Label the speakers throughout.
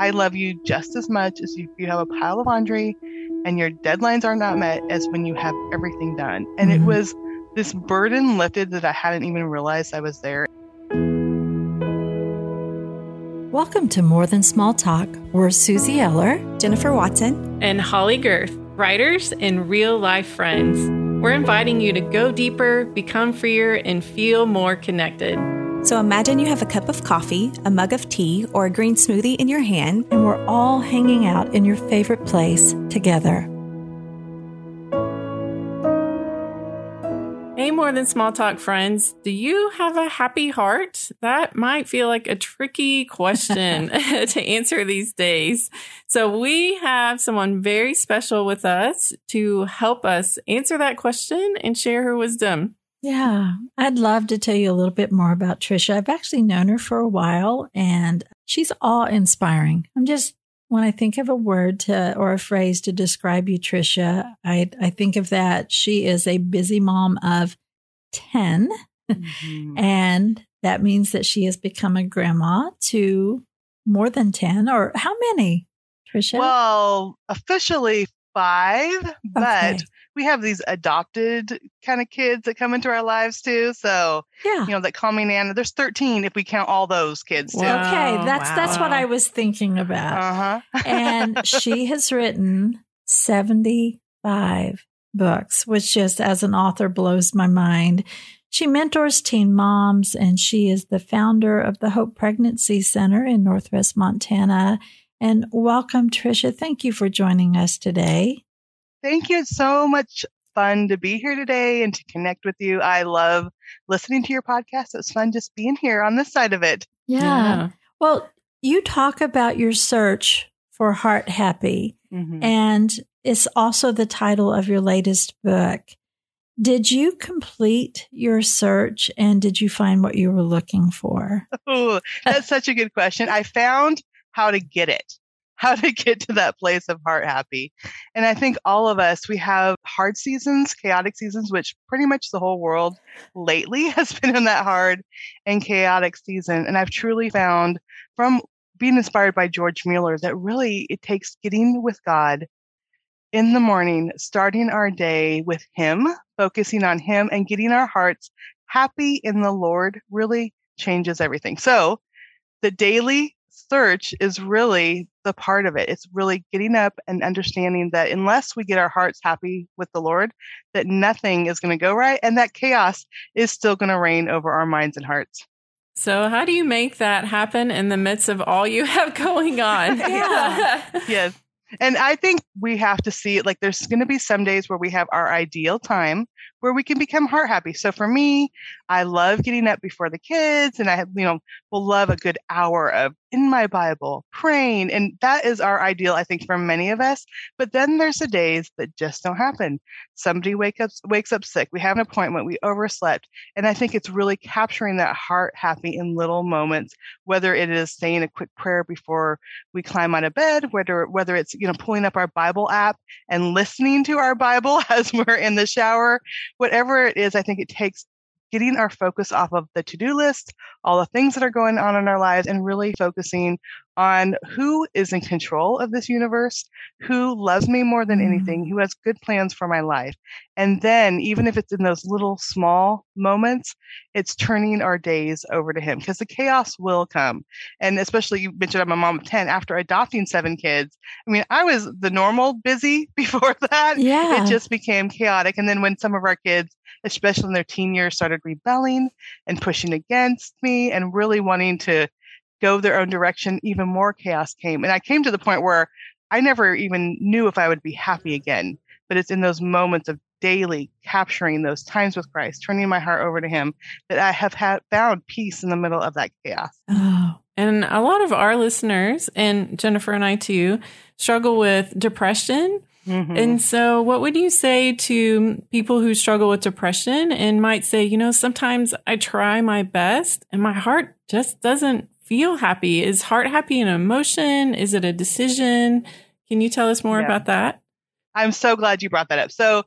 Speaker 1: I love you just as much as if you have a pile of laundry and your deadlines are not met as when you have everything done. And mm-hmm. it was this burden lifted that I hadn't even realized I was there.
Speaker 2: Welcome to More Than Small Talk. We're Suzie Eller,
Speaker 3: Jennifer Watson,
Speaker 4: and Holly Gerth, writers and real life friends. We're inviting you to go deeper, become freer, and feel more connected.
Speaker 3: So imagine you have a cup of coffee, a mug of tea, or a green smoothie in your hand,
Speaker 2: and we're all hanging out in your favorite place together.
Speaker 4: Hey, more than small talk friends. Do you have a happy heart? That might feel like a tricky question to answer these days. So, we have someone very special with us to help us answer that question and share her wisdom.
Speaker 2: Yeah, I'd love to tell you a little bit more about Tricia. I've actually known her for a while and she's awe inspiring. I'm just, when I think of a word to, or a phrase to describe you, Tricia, I, I think of that. She is a busy mom of 10. Mm-hmm. and that means that she has become a grandma to more than 10 or how many, Tricia?
Speaker 1: Well, officially five, but okay we have these adopted kind of kids that come into our lives too. So yeah, you know that call me Nana. There's 13 if we count all those kids too.
Speaker 2: Wow. Okay, that's wow. that's what I was thinking about. Uh-huh. and she has written 75 books, which just as an author blows my mind. She mentors teen moms and she is the founder of the Hope Pregnancy Center in Northwest Montana. And welcome, Tricia. Thank you for joining us today.
Speaker 1: Thank you. It's so much fun to be here today and to connect with you. I love listening to your podcast. It's fun just being here on this side of it.
Speaker 2: Yeah. yeah. Well, you talk about your search for Heart Happy, mm-hmm. and it's also the title of your latest book. Did you complete your search and did you find what you were looking for?
Speaker 1: Oh, that's such a good question. I found how to get it how to get to that place of heart happy. And I think all of us, we have hard seasons, chaotic seasons, which pretty much the whole world lately has been in that hard and chaotic season. And I've truly found from being inspired by George Mueller that really it takes getting with God in the morning, starting our day with Him, focusing on Him, and getting our hearts happy in the Lord really changes everything. So, the daily search is really the part of it. It's really getting up and understanding that unless we get our hearts happy with the Lord, that nothing is going to go right and that chaos is still going to reign over our minds and hearts.
Speaker 4: So, how do you make that happen in the midst of all you have going on?
Speaker 1: yeah. yes. And I think we have to see it like there's going to be some days where we have our ideal time where we can become heart happy. So for me, I love getting up before the kids and I, you know, will love a good hour of in my Bible, praying. And that is our ideal, I think, for many of us. But then there's the days that just don't happen. Somebody wake up, wakes up sick. We have an appointment. We overslept. And I think it's really capturing that heart happy in little moments, whether it is saying a quick prayer before we climb out of bed, whether, whether it's, you know, pulling up our Bible app and listening to our Bible as we're in the shower, whatever it is, I think it takes getting our focus off of the to-do list, all the things that are going on in our lives and really focusing on who is in control of this universe, who loves me more than anything, mm. who has good plans for my life. And then, even if it's in those little small moments, it's turning our days over to Him because the chaos will come. And especially, you mentioned I'm a mom of 10 after adopting seven kids. I mean, I was the normal busy before that. Yeah. It just became chaotic. And then, when some of our kids, especially in their teen years, started rebelling and pushing against me and really wanting to go their own direction, even more chaos came. And I came to the point where I never even knew if I would be happy again. But it's in those moments of daily capturing those times with Christ, turning my heart over to Him, that I have had found peace in the middle of that chaos.
Speaker 4: Oh. And a lot of our listeners, and Jennifer and I too, struggle with depression. Mm-hmm. And so, what would you say to people who struggle with depression and might say, you know, sometimes I try my best and my heart just doesn't feel happy? Is heart happy an emotion? Is it a decision? Can you tell us more yeah. about that?
Speaker 1: I'm so glad you brought that up. So,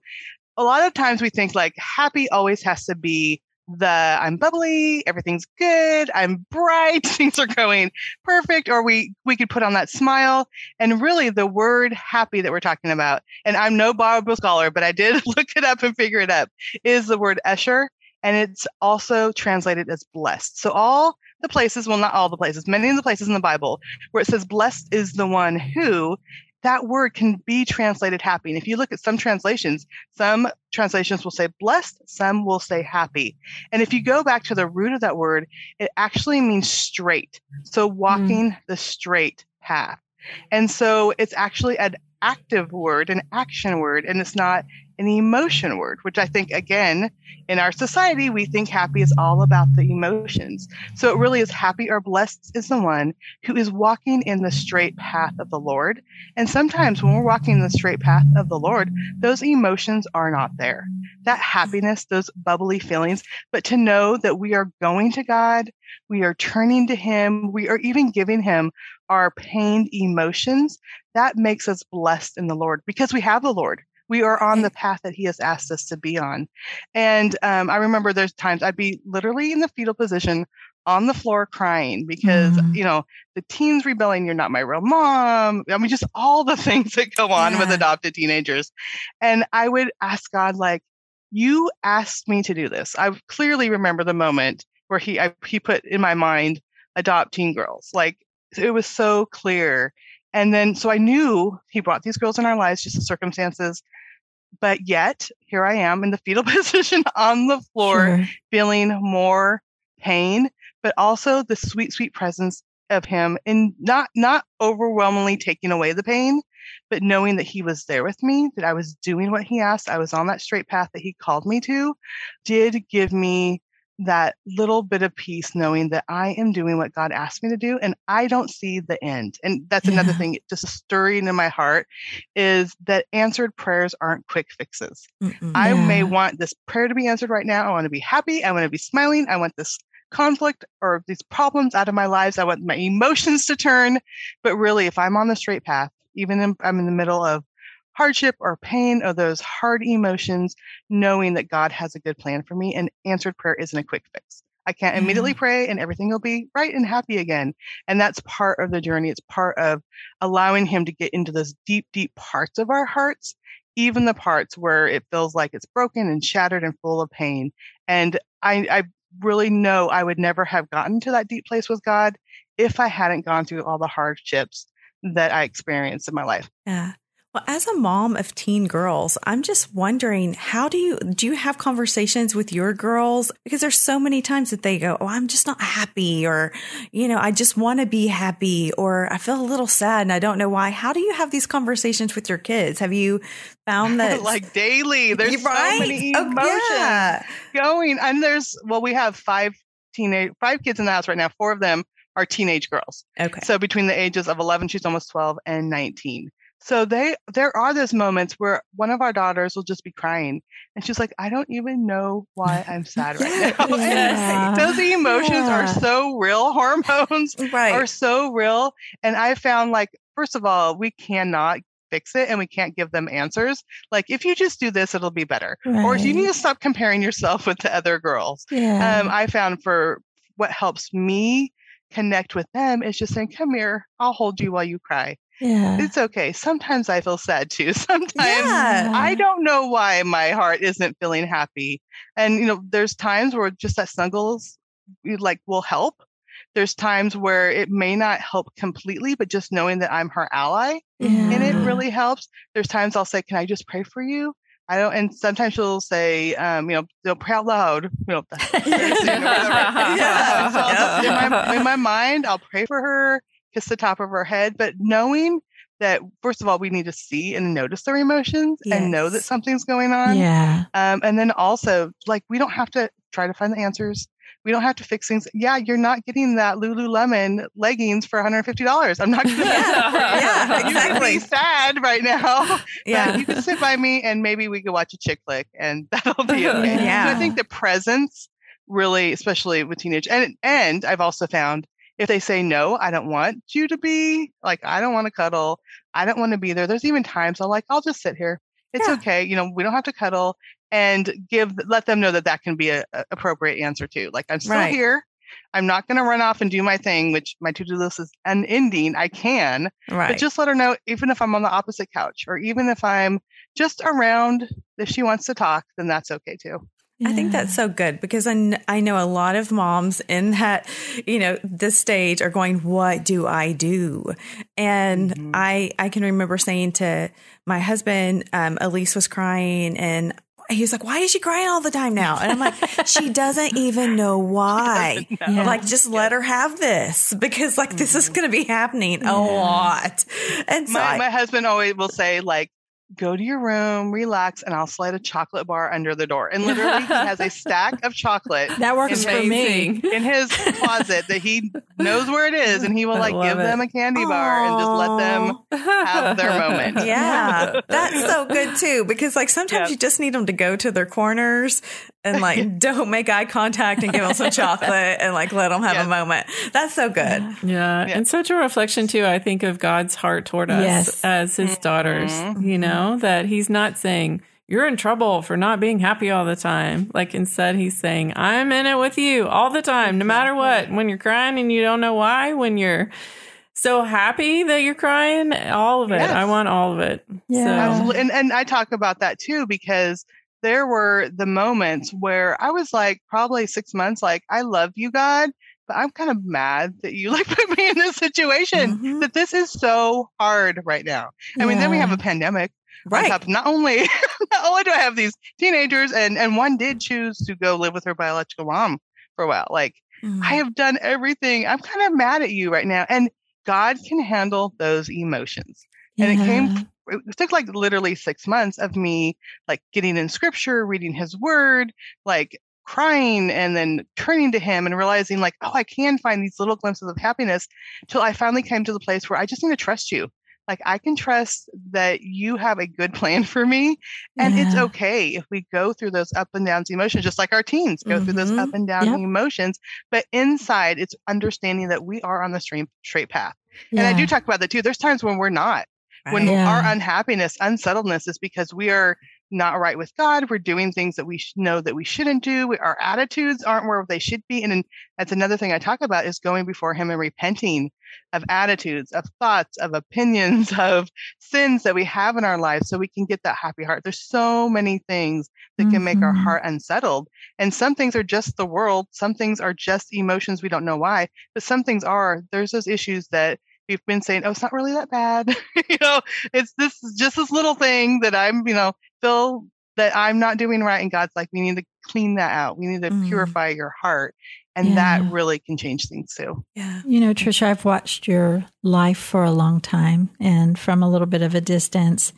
Speaker 1: a lot of times we think like happy always has to be the I'm bubbly, everything's good, I'm bright, things are going perfect, or we we could put on that smile. And really the word happy that we're talking about, and I'm no Bible scholar, but I did look it up and figure it up, is the word Esher, and it's also translated as blessed. So all the places, well, not all the places, many of the places in the Bible where it says blessed is the one who that word can be translated happy. And if you look at some translations, some translations will say blessed, some will say happy. And if you go back to the root of that word, it actually means straight. So walking mm. the straight path. And so it's actually an active word, an action word, and it's not an emotion word, which I think, again, in our society, we think happy is all about the emotions. So it really is happy or blessed is the one who is walking in the straight path of the Lord. And sometimes when we're walking in the straight path of the Lord, those emotions are not there. That happiness, those bubbly feelings, but to know that we are going to God, we are turning to Him, we are even giving Him our pained emotions, that makes us blessed in the Lord because we have the Lord. We are on the path that He has asked us to be on. And um, I remember there's times I'd be literally in the fetal position on the floor crying because mm. you know the teens rebelling you're not my real mom i mean just all the things that go on yeah. with adopted teenagers and i would ask god like you asked me to do this i clearly remember the moment where he I, he put in my mind adopt teen girls like it was so clear and then, so I knew he brought these girls in our lives, just the circumstances. But yet, here I am in the fetal position on the floor, sure. feeling more pain, but also the sweet, sweet presence of him and not not overwhelmingly taking away the pain but knowing that he was there with me that i was doing what he asked i was on that straight path that he called me to did give me that little bit of peace knowing that I am doing what God asked me to do and I don't see the end. And that's yeah. another thing just stirring in my heart is that answered prayers aren't quick fixes. Mm-mm, I yeah. may want this prayer to be answered right now. I want to be happy. I want to be smiling. I want this conflict or these problems out of my lives. I want my emotions to turn. But really, if I'm on the straight path, even if I'm in the middle of hardship or pain or those hard emotions, knowing that God has a good plan for me and answered prayer isn't a quick fix. I can't immediately mm-hmm. pray and everything will be right and happy again. And that's part of the journey. It's part of allowing Him to get into those deep, deep parts of our hearts, even the parts where it feels like it's broken and shattered and full of pain. And I, I really know I would never have gotten to that deep place with God if I hadn't gone through all the hardships that I experienced in my life.
Speaker 3: Yeah. Well, as a mom of teen girls, I'm just wondering how do you do you have conversations with your girls because there's so many times that they go, "Oh, I'm just not happy," or you know, "I just want to be happy," or "I feel a little sad and I don't know why." How do you have these conversations with your kids? Have you found that
Speaker 1: like daily? There's right? so many emotions oh, yeah. going, and there's well, we have five teenage five kids in the house right now. Four of them are teenage girls.
Speaker 3: Okay.
Speaker 1: So between the ages of 11, she's almost 12, and 19. So they there are those moments where one of our daughters will just be crying and she's like, I don't even know why I'm sad right now. Yeah. those emotions yeah. are so real. Hormones right. are so real. And I found like, first of all, we cannot fix it and we can't give them answers. Like if you just do this, it'll be better. Right. Or you need to stop comparing yourself with the other girls. Yeah. Um, I found for what helps me connect with them is just saying, come here, I'll hold you while you cry. Yeah. It's okay. Sometimes I feel sad too. Sometimes yeah. I don't know why my heart isn't feeling happy. And you know, there's times where just that snuggles like will help. There's times where it may not help completely, but just knowing that I'm her ally yeah. and it really helps. There's times I'll say, Can I just pray for you? I don't, and sometimes she'll say, um, you know, they'll pray out loud, you know, yeah. So in, my, in my mind, I'll pray for her kiss the top of her head, but knowing that first of all we need to see and notice their emotions yes. and know that something's going on.
Speaker 2: Yeah.
Speaker 1: Um, and then also like we don't have to try to find the answers. We don't have to fix things. Yeah, you're not getting that Lululemon leggings for $150. I'm not going to. yeah, yeah, exactly. sad right now. Yeah, you can sit by me and maybe we could watch a chick flick and that'll be okay. yeah. So I think the presence really, especially with teenage, and and I've also found if they say no, I don't want you to be like, I don't want to cuddle. I don't want to be there. There's even times I'm like, I'll just sit here. It's
Speaker 3: Yeah.
Speaker 1: okay. You know, we don't have to cuddle and give, let them know that that can be a, a appropriate answer too. Like, I'm still
Speaker 3: Right.
Speaker 1: here. I'm not going to run off and do my thing, which my to do list is unending. I can,
Speaker 3: Right.
Speaker 1: but just let her know, even if I'm on the opposite couch or even if I'm just around, if she wants to talk, then that's okay too.
Speaker 3: I think that's so good because I, kn- I know a lot of moms in that, you know, this stage are going, what do I do? And
Speaker 1: Mhm.
Speaker 3: I, I can remember saying to my husband, um, Elise was crying and he was like, why is she crying all the time now? And I'm like, she doesn't even know why.
Speaker 2: Yeah.
Speaker 3: Like, just let her have this because like this is going to be happening a lot. And so
Speaker 1: my,
Speaker 3: I,
Speaker 1: my husband always will say like go to your room relax and i'll slide a chocolate bar under the door and literally he has a stack of chocolate
Speaker 2: That works for me.
Speaker 1: In his closet that he knows where it is and he will like give
Speaker 4: it.
Speaker 1: them a candy bar and just let them have their moment.
Speaker 3: Yeah, that's so good too. Because like sometimes
Speaker 1: Yep.
Speaker 3: you just need them to go to their corners and like don't make eye contact and give them some chocolate and like let them have
Speaker 1: Yes.
Speaker 3: a moment. That's so good.
Speaker 4: Yeah.
Speaker 1: Yeah.
Speaker 4: And such a reflection, too, I think, of God's heart toward us
Speaker 2: Yes.
Speaker 4: as his daughters,
Speaker 1: Mhm.
Speaker 4: you know, that he's not saying, you're in trouble for not being happy all the time. Like instead, he's saying, I'm in it with you all the time, no matter what. When you're crying and you don't know why, when you're so happy that you're crying, all of it.
Speaker 1: Yes.
Speaker 4: I want all of it.
Speaker 2: Yeah.
Speaker 4: So,
Speaker 1: Absolutely. And and I talk about that too because there were the moments where I was like probably six months, like, I love you, God, but I'm kind of mad that you like put me in this situation.
Speaker 3: Mhm.
Speaker 1: That this is so hard right now. I mean, then we have a pandemic.
Speaker 3: Right.
Speaker 1: top. Not only not only do I have these teenagers, and and one did choose to go live with her biological mom for a while. Like
Speaker 3: Mhm.
Speaker 1: I have done everything. I'm kind of mad at you right now, and God can handle those emotions. And it came
Speaker 2: Yeah.
Speaker 1: It took like literally six months of me like getting in scripture, reading his word, like crying and then turning to him and realizing like, oh, I can find these little glimpses of happiness till I finally came to the place where I just need to trust you. Like I can trust that you have a good plan for me. And it's okay if we go through those up and downs emotions, just like our teens go through those
Speaker 3: Mhm.
Speaker 1: up and down
Speaker 2: Yep.
Speaker 1: emotions. But inside it's understanding that we are on the straight straight path. And I do talk about that too. There's times when we're not when
Speaker 2: Yeah.
Speaker 1: our unhappiness, unsettledness is because we are not right with God. We're doing things that we sh- know that we shouldn't do. We, our attitudes aren't where they should be. And then that's another thing I talk about is going before Him and repenting of attitudes, of thoughts, of opinions, of sins that we have in our lives so we can get that happy heart. There's so many things that can make our
Speaker 2: Mhm.
Speaker 1: heart unsettled. And some things are just the world. Some things are just emotions. We don't know why. But some things are, there's those issues that we've been saying, oh, it's not really that bad. you know, it's this is just this little thing that I'm, you know, feel that I'm not doing right. And God's like, we need to clean that out. We need to
Speaker 3: Mhm.
Speaker 1: purify your heart. And
Speaker 2: Yeah.
Speaker 1: that really can change things too.
Speaker 3: Yeah.
Speaker 2: You know, Tricia, I've watched your life for a long time and from a little bit of a distance,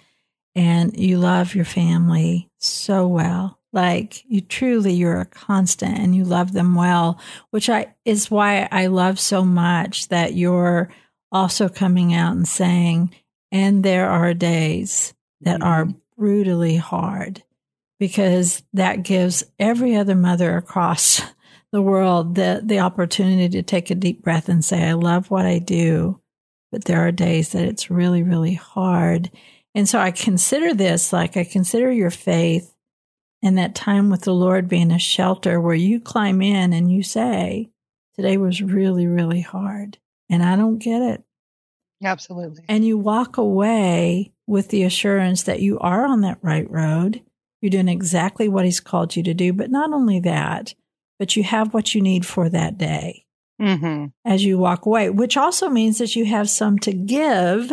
Speaker 2: and you love your family so well. Like you truly, you're a constant and you love them well, which I is why I love so much that you're also coming out and saying, and there are days that are mm-hmm. brutally hard because that gives every other mother across the world the the opportunity to take a deep breath and say I love what I do but there are days that it's really really hard. And so I consider this like I consider your faith and that time with the Lord being a shelter where you climb in and you say today was really really hard and I don't get it
Speaker 1: Absolutely.
Speaker 2: and you walk away with the assurance that you are on that right road. You're doing exactly what He's called you to do. But not only that, but you have what you need for that day
Speaker 1: hmm
Speaker 2: as you walk away, which also means that you have some to give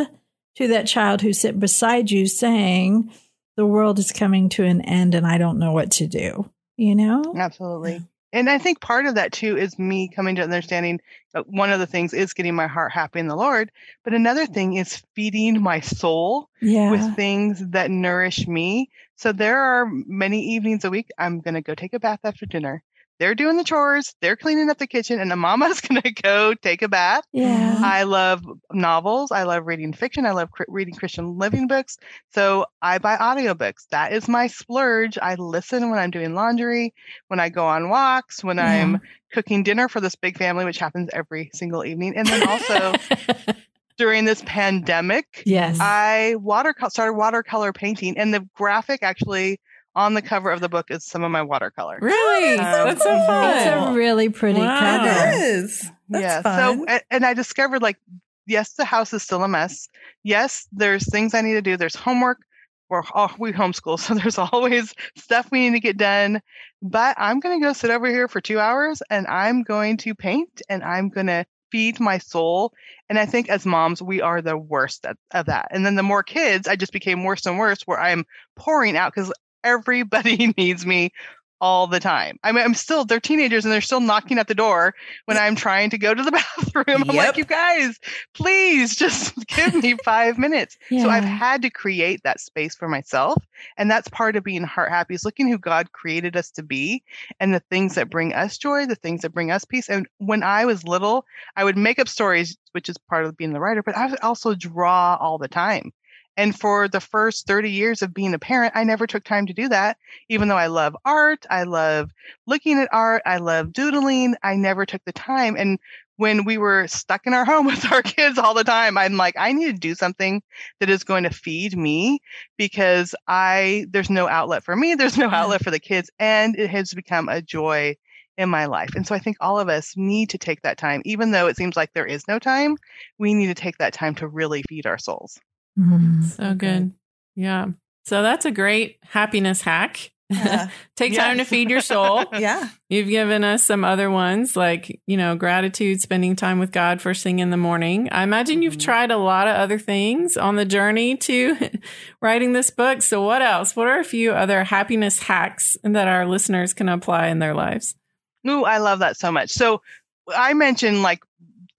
Speaker 2: to that child who sit beside you saying, The world is coming to an end and I don't know what to do. You know?
Speaker 1: Absolutely. And I think part of that too is me coming to understanding that one of the things is getting my heart happy in the Lord, but another mm. thing is feeding my soul
Speaker 2: Yeah.
Speaker 1: with things that nourish me. So there are many evenings a week I'm going to go take a bath after dinner. They're doing the chores, they're cleaning up the kitchen, and the mama's going to go take a bath.
Speaker 2: yeah.
Speaker 1: I love novels. I love reading fiction. I love cr- reading Christian living books. So I buy audiobooks. That is my splurge. I listen when I'm doing laundry, when I go on walks, when I'm cooking dinner for this big family, which happens every single evening. And then also during this pandemic.
Speaker 2: Yes.
Speaker 1: I water started watercolor painting, and the graphic actually on the cover of the book is some of my watercolor.
Speaker 4: Really?
Speaker 1: Um,
Speaker 4: That's so fun.
Speaker 2: it's a really pretty
Speaker 4: Wow.
Speaker 2: cover.
Speaker 3: That is. That's
Speaker 1: yeah.
Speaker 3: fun.
Speaker 1: So, a- and I discovered like, yes, the house is still a mess. Yes, there's things I need to do. There's homework. We're all, we homeschool, so there's always stuff we need to get done. But I'm going to go sit over here for two hours, and I'm going to paint, and I'm going to feed my soul. And I think as moms, we are the worst at, of that. And then the more kids, I just became worse and worse, where I'm pouring out because everybody needs me all the time. I mean, I'm still, they're teenagers and they're still knocking at the door when I'm trying to go to the bathroom. I'm
Speaker 3: Yep.
Speaker 1: like, you guys, please just give me five minutes. So I've had to create that space for myself. And that's part of being heart happy is looking who God created us to be and the things that bring us joy, the things that bring us peace. And when I was little, I would make up stories, which is part of being the writer, but I would also draw all the time. And for the first 30 years of being a parent, I never took time to do that. Even though I love art, I love looking at art, I love doodling, I never took the time. And when we were stuck in our home with our kids all the time, I'm like, I need to do something that is going to feed me because I there's no outlet for me, there's no outlet for the kids, and it has become a joy in my life. And so I think all of us need to take that time, even though it seems like there is no time, we need to take that time to really feed our souls.
Speaker 2: Mhm.
Speaker 4: So good. Yeah. So that's a great happiness hack.
Speaker 3: Yeah.
Speaker 4: Take time to feed your soul.
Speaker 3: yeah.
Speaker 4: You've given us some other ones like, you know, gratitude, spending time with God first thing in the morning. I imagine you've
Speaker 1: Mhm.
Speaker 4: tried a lot of other things on the journey to writing this book. So, what else? What are a few other happiness hacks that our listeners can apply in their lives?
Speaker 1: Ooh, I love that so much. So I mentioned like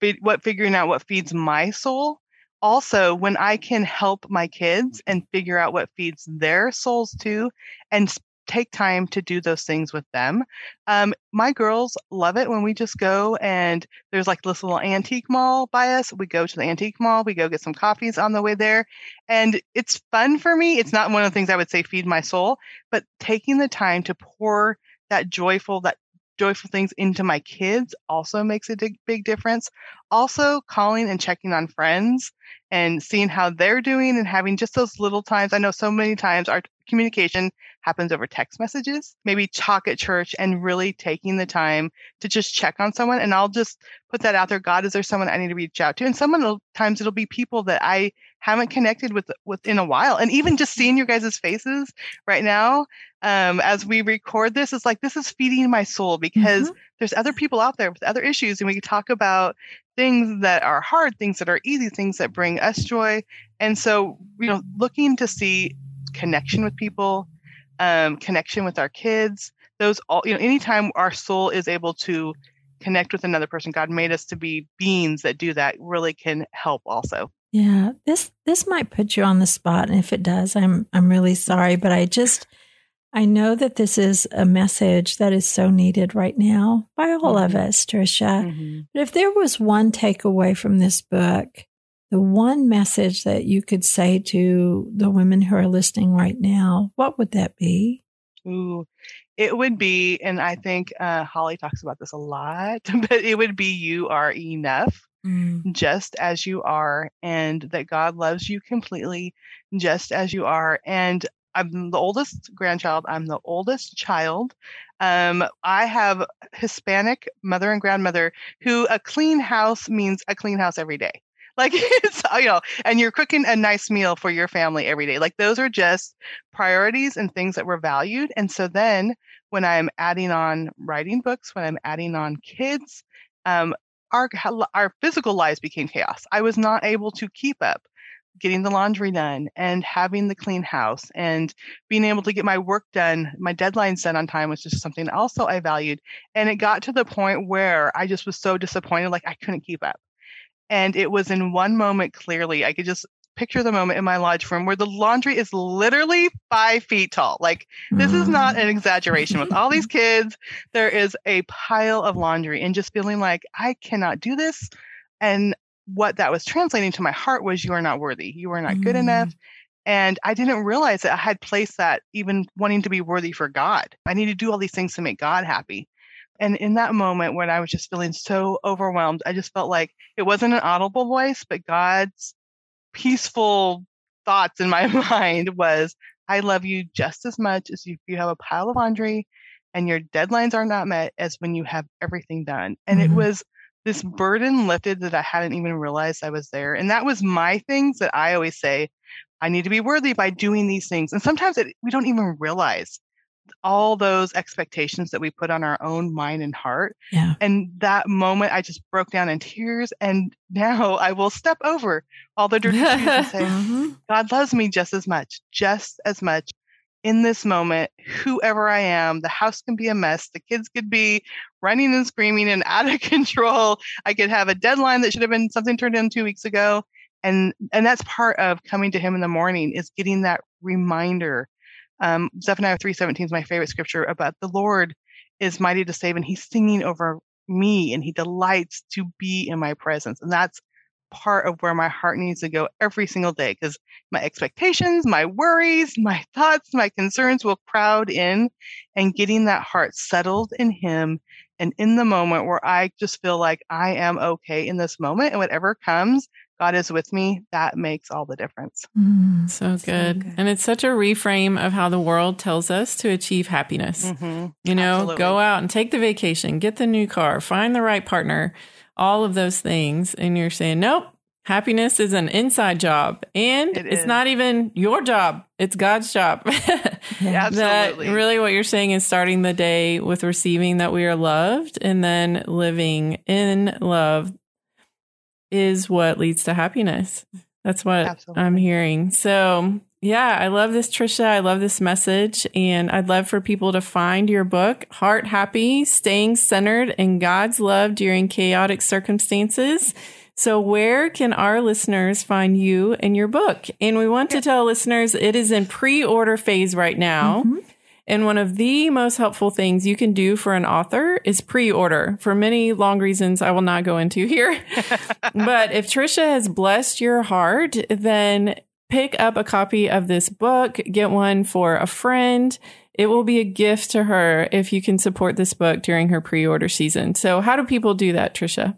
Speaker 1: fi- what figuring out what feeds my soul. Also, when I can help my kids and figure out what feeds their souls too, and take time to do those things with them. Um, my girls love it when we just go and there's like this little antique mall by us. We go to the antique mall, we go get some coffees on the way there. And it's fun for me. It's not one of the things I would say feed my soul, but taking the time to pour that joyful, that joyful things into my kids also makes a big, big difference. Also, calling and checking on friends and seeing how they're doing and having just those little times. I know so many times our communication happens over text messages, maybe talk at church and really taking the time to just check on someone. And I'll just put that out there. God, is there someone I need to reach out to? And sometimes it'll be people that I haven't connected with within a while. And even just seeing your guys' faces right now um, as we record this is like this is feeding my soul because there's other people out there with other issues and we can talk about things that are hard things that are easy things that bring us joy. And so you know looking to see connection with people um, connection with our kids those all you know anytime our soul is able to connect with another person god made us to be beings that do that really can help also.
Speaker 2: Yeah, this this might put you on the spot, and if it does, I'm I'm really sorry, but I just I know that this is a message that is so needed right now by all of
Speaker 1: Mhm.
Speaker 2: us, Tricia. But if there was one takeaway from this book, the one message that you could say to the women who are listening right now, what would that be?
Speaker 1: Ooh, it would be, and I think uh, Holly talks about this a lot, but it would be you are enough just as you are, and that God loves you completely just as you are. And I'm the oldest grandchild, I'm the oldest child. Um, I have Hispanic mother and grandmother who a clean house means a clean house every day. Like it's you know, and you're cooking a nice meal for your family every day. Like those are just priorities and things that were valued. And so then when I'm adding on writing books, when I'm adding on kids, um, our our physical lives became chaos. I was not able to keep up getting the laundry done and having the clean house and being able to get my work done, my deadlines done on time was just something also I valued. And it got to the point where I just was so disappointed, like I couldn't keep up. And it was in one moment clearly, I could just picture the moment in my lodge room where the laundry is literally five feet tall. Like this is not an mm. exaggeration. With all these kids, there is a pile of laundry and just feeling like I cannot do this. And what that was translating to my heart was you are not worthy. You are not good enough. And I didn't realize that I had placed that even wanting to be worthy for God. I need to do all these things to make God happy. And in that moment when I was just feeling so overwhelmed, I just felt like it wasn't an audible voice, but God's peaceful thoughts in my mind was, I love you just as much as if you have a pile of laundry and your deadlines are not met as when you have everything done. And mm-hmm. it was this burden lifted that I hadn't even realized I was there. And that was my things that I always say, I need to be worthy by doing these things. And sometimes it, we don't even realize all those expectations that we put on our own mind and heart.
Speaker 2: Yeah.
Speaker 1: And that moment, I just broke down in tears. And now I will step over all the dirty and say, mm-hmm. God loves me just as much, just as much in this moment, whoever I am, the house can be a mess. The kids could be running and screaming and out of control. I could have a deadline that should have been something turned in two weeks ago. And and that's part of coming to him in the morning is getting that reminder. Um, Zephaniah 3:17 is my favorite scripture about the Lord is mighty to save, and he's singing over me and he delights to be in my presence. And that's part of where my heart needs to go every single day because my expectations, my worries, my thoughts, my concerns will crowd in and getting that heart settled in Him and in the moment where I just feel like I am okay in this moment and whatever comes, God is with me, that makes all the difference.
Speaker 4: Mm, so, good. so, good. And it's such a reframe of how the world tells us to achieve happiness. Mm-hmm. You know, Absolutely. go out and take the vacation, get the new car, find the right partner all of those things. And you're saying, nope, happiness is an inside job. And it it's not even your job, it's God's job.
Speaker 1: yeah, absolutely.
Speaker 4: That really what you're saying is starting the day with receiving that we are loved and then living in love is what leads to happiness. That's what absolutely. I'm hearing. So yeah, I love this, Tricia. I love this message. And I'd love for people to find your book, Heart Happy, Staying Centered in God's Love During Chaotic Circumstances. So, where can our listeners find you and your book? And we want to tell listeners it is in pre order phase right now. Mm-hmm. And one of the most helpful things you can do for an author is pre order for many long reasons I will not go into here. but if Tricia has blessed your heart, then pick up a copy of this book, get one for a friend. It will be a gift to her if you can support this book during her pre order season. So, how do people do that, Tricia?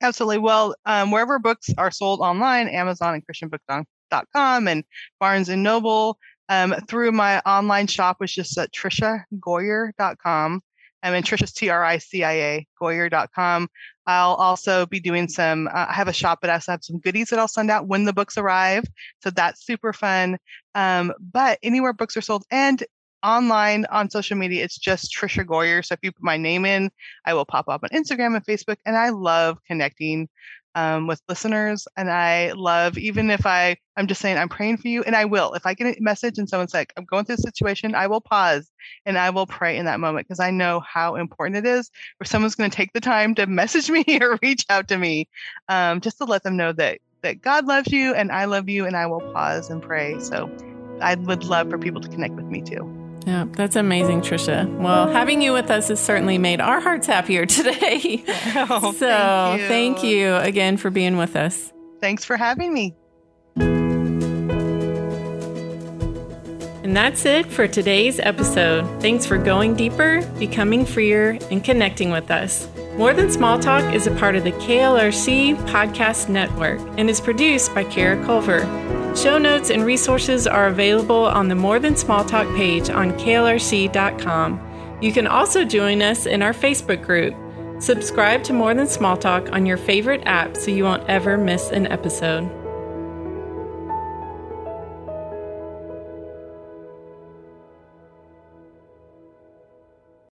Speaker 1: Absolutely. Well, um, wherever books are sold online, Amazon and ChristianBook.com and Barnes and Noble, um, through my online shop, which is at TriciaGoyer.com. I mean, Tricia's T R I C I A, Goyer.com. I'll also be doing some, uh, I have a shop, but I also have some goodies that I'll send out when the books arrive. So that's super fun. Um, but anywhere books are sold and online on social media, it's just Tricia Goyer. So if you put my name in, I will pop up on Instagram and Facebook. And I love connecting um, with listeners. And I love, even if I, I'm just saying, I'm praying for you, and I will. If I get a message and someone's like, I'm going through a situation, I will pause and I will pray in that moment because I know how important it is for someone's going to take the time to message me or reach out to me um, just to let them know that that God loves you and I love you, and I will pause and pray. So I would love for people to connect with me too.
Speaker 4: Yeah, that's amazing, Tricia. Well, having you with us has certainly made our hearts happier today. Oh, so thank you. thank you again for being with us.
Speaker 1: Thanks for having me.
Speaker 4: And that's it for today's episode. Thanks for going deeper, becoming freer, and connecting with us. More Than Small Talk is a part of the KLRC Podcast Network and is produced by Kara Culver. Show notes and resources are available on the More Than Small Talk page on klrc.com. You can also join us in our Facebook group. Subscribe to More Than Small Talk on your favorite app so you won't ever miss an episode.